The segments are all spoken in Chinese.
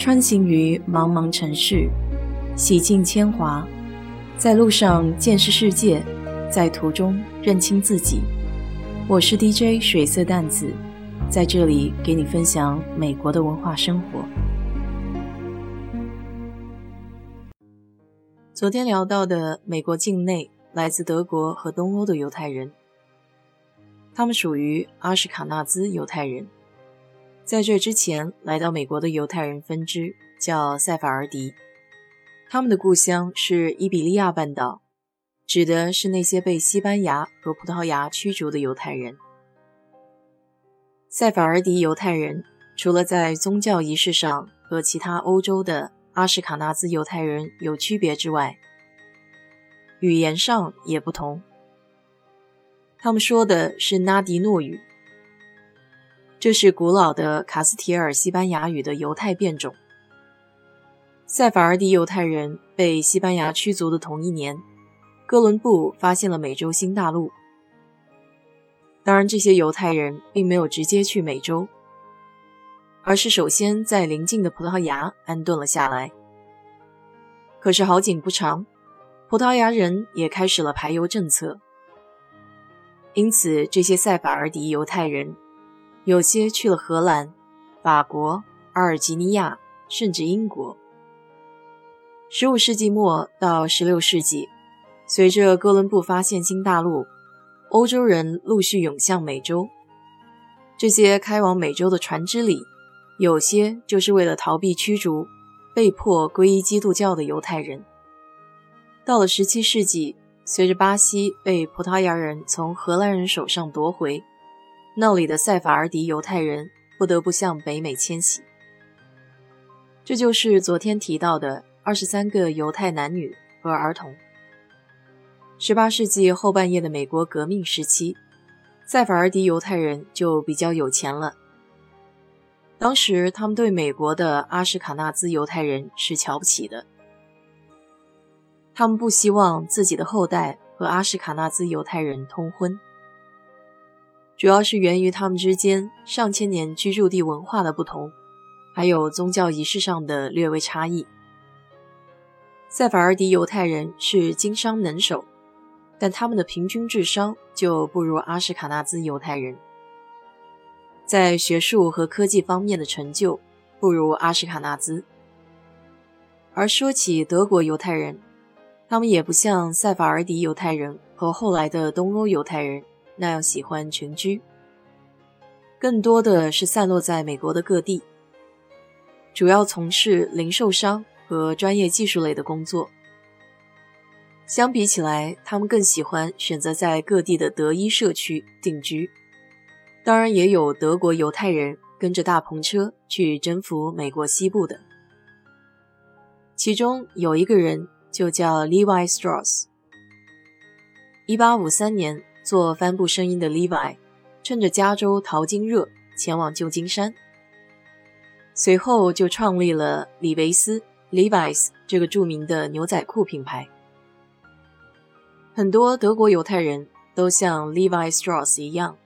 穿行于茫茫城市，洗尽铅华，在路上见识世界，在途中认清自己。我是 DJ 水色淡子，在这里给你分享美国的文化生活。昨天聊到的美国境内来自德国和东欧的犹太人，他们属于阿什卡纳兹犹太人。在这之前，来到美国的犹太人分支叫塞法尔迪，他们的故乡是伊比利亚半岛，指的是那些被西班牙和葡萄牙驱逐的犹太人。塞法尔迪犹太人除了在宗教仪式上和其他欧洲的阿什卡纳兹犹太人有区别之外，语言上也不同，他们说的是纳迪诺语。这是古老的卡斯提尔西班牙语的犹太变种。塞法尔迪犹太人被西班牙驱逐的同一年，哥伦布发现了美洲新大陆。当然，这些犹太人并没有直接去美洲，而是首先在邻近的葡萄牙安顿了下来。可是好景不长，葡萄牙人也开始了排犹政策，因此这些塞法尔迪犹太人。有些去了荷兰、法国、阿尔及利亚，甚至英国。十五世纪末到十六世纪，随着哥伦布发现新大陆，欧洲人陆续涌向美洲。这些开往美洲的船只里，有些就是为了逃避驱逐，被迫皈依基督教的犹太人。到了十七世纪，随着巴西被葡萄牙人从荷兰人手上夺回。那里的塞法尔迪犹太人不得不向北美迁徙，这就是昨天提到的二十三个犹太男女和儿童。十八世纪后半叶的美国革命时期，塞法尔迪犹太人就比较有钱了。当时他们对美国的阿什卡纳兹犹太人是瞧不起的，他们不希望自己的后代和阿什卡纳兹犹太人通婚。主要是源于他们之间上千年居住地文化的不同，还有宗教仪式上的略微差异。塞法尔迪犹太人是经商能手，但他们的平均智商就不如阿什卡纳兹犹太人，在学术和科技方面的成就不如阿什卡纳兹。而说起德国犹太人，他们也不像塞法尔迪犹太人和后来的东欧犹太人。那样喜欢群居，更多的是散落在美国的各地，主要从事零售商和专业技术类的工作。相比起来，他们更喜欢选择在各地的德裔社区定居。当然，也有德国犹太人跟着大篷车去征服美国西部的，其中有一个人就叫 Levi Strauss。一八五三年。做帆布生意的 Levi，趁着加州淘金热前往旧金山，随后就创立了李维斯 Levi's 这个著名的牛仔裤品牌。很多德国犹太人都像 Levi Strauss 一样，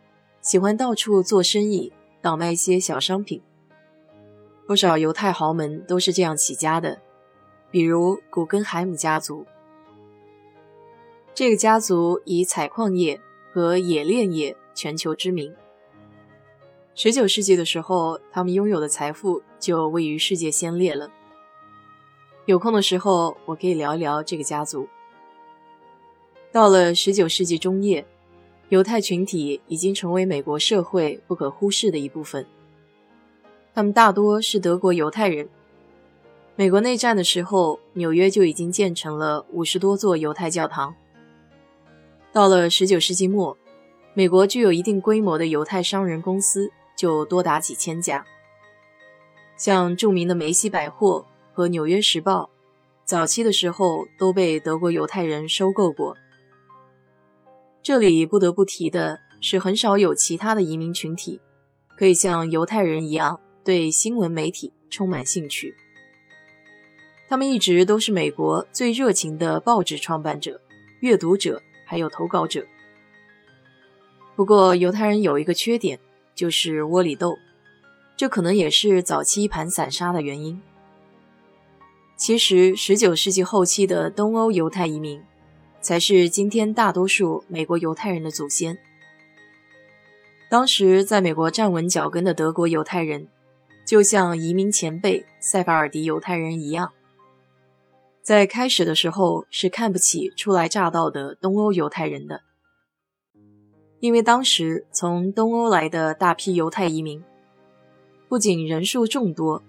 喜欢到处做生意，倒卖一些小商品。不少犹太豪门都是这样起家的，比如古根海姆家族。这个家族以采矿业。和冶炼业全球知名。十九世纪的时候，他们拥有的财富就位于世界先烈了。有空的时候，我可以聊一聊这个家族。到了十九世纪中叶，犹太群体已经成为美国社会不可忽视的一部分。他们大多是德国犹太人。美国内战的时候，纽约就已经建成了五十多座犹太教堂。到了十九世纪末，美国具有一定规模的犹太商人公司就多达几千家。像著名的梅西百货和纽约时报，早期的时候都被德国犹太人收购过。这里不得不提的是，很少有其他的移民群体可以像犹太人一样对新闻媒体充满兴趣。他们一直都是美国最热情的报纸创办者、阅读者。还有投稿者。不过，犹太人有一个缺点，就是窝里斗，这可能也是早期一盘散沙的原因。其实，19世纪后期的东欧犹太移民，才是今天大多数美国犹太人的祖先。当时在美国站稳脚跟的德国犹太人，就像移民前辈塞法尔迪犹太人一样，在开始的时候是看不起初来乍到的东欧犹太人的，因为当时从东欧来的大批犹太移民，不仅人数众多，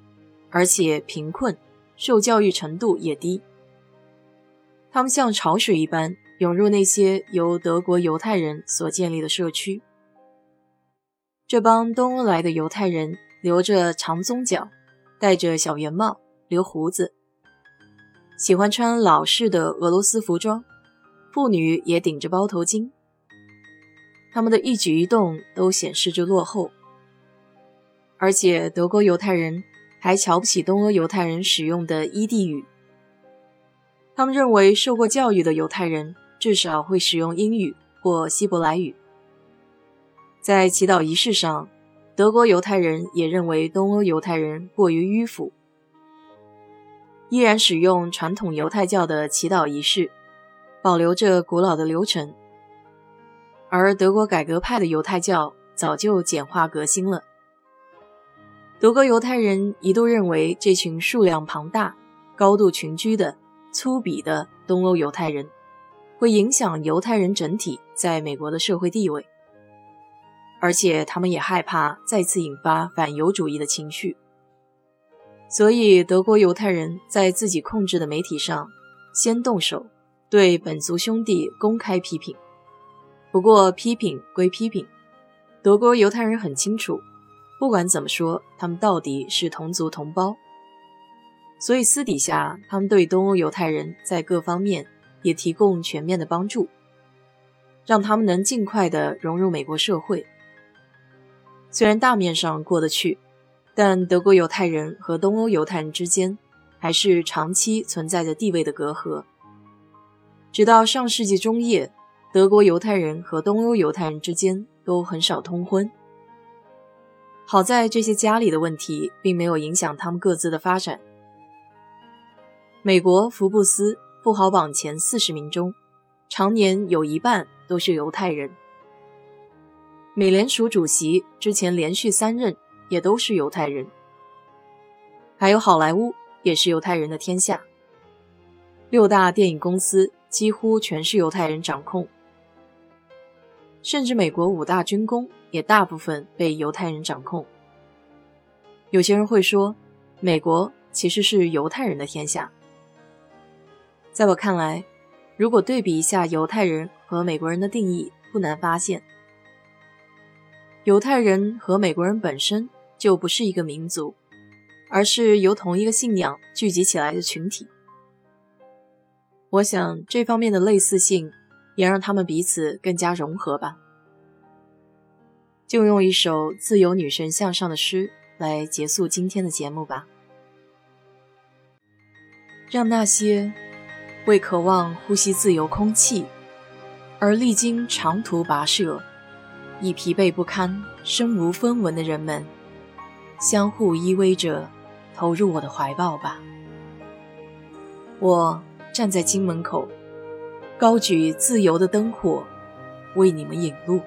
而且贫困。受教育程度也低，他们像潮水一般涌入那些由德国犹太人所建立的社区。这帮东欧来的犹太人留着长棕角，戴着小圆帽，留胡子，喜欢穿老式的俄罗斯服装，妇女也顶着包头巾。他们的一举一动都显示着落后，而且德国犹太人。还瞧不起东欧犹太人使用的伊地语，他们认为受过教育的犹太人至少会使用英语或希伯来语。在祈祷仪式上，德国犹太人也认为东欧犹太人过于迂腐，依然使用传统犹太教的祈祷仪式，保留着古老的流程。而德国改革派的犹太教早就简化革新了。德国犹太人一度认为，这群数量庞大、高度群居的粗鄙的东欧犹太人，会影响犹太人整体在美国的社会地位，而且他们也害怕再次引发反犹主义的情绪。所以，德国犹太人在自己控制的媒体上先动手，对本族兄弟公开批评。不过，批评归批评，德国犹太人很清楚。不管怎么说，他们到底是同族同胞，所以私底下他们对东欧犹太人在各方面也提供全面的帮助，让他们能尽快的融入美国社会。虽然大面上过得去，但德国犹太人和东欧犹太人之间还是长期存在着地位的隔阂。直到上世纪中叶，德国犹太人和东欧犹太人之间都很少通婚。好在这些家里的问题并没有影响他们各自的发展。美国福布斯富豪榜前四十名中，常年有一半都是犹太人。美联储主席之前连续三任也都是犹太人。还有好莱坞也是犹太人的天下。六大电影公司几乎全是犹太人掌控。甚至美国五大军工也大部分被犹太人掌控。有些人会说，美国其实是犹太人的天下。在我看来，如果对比一下犹太人和美国人的定义，不难发现，犹太人和美国人本身就不是一个民族，而是由同一个信仰聚集起来的群体。我想这方面的类似性。也让他们彼此更加融合吧。就用一首自由女神向上的诗来结束今天的节目吧。让那些为渴望呼吸自由空气而历经长途跋涉、已疲惫不堪、身无分文的人们，相互依偎着投入我的怀抱吧。我站在金门口。高举自由的灯火，为你们引路。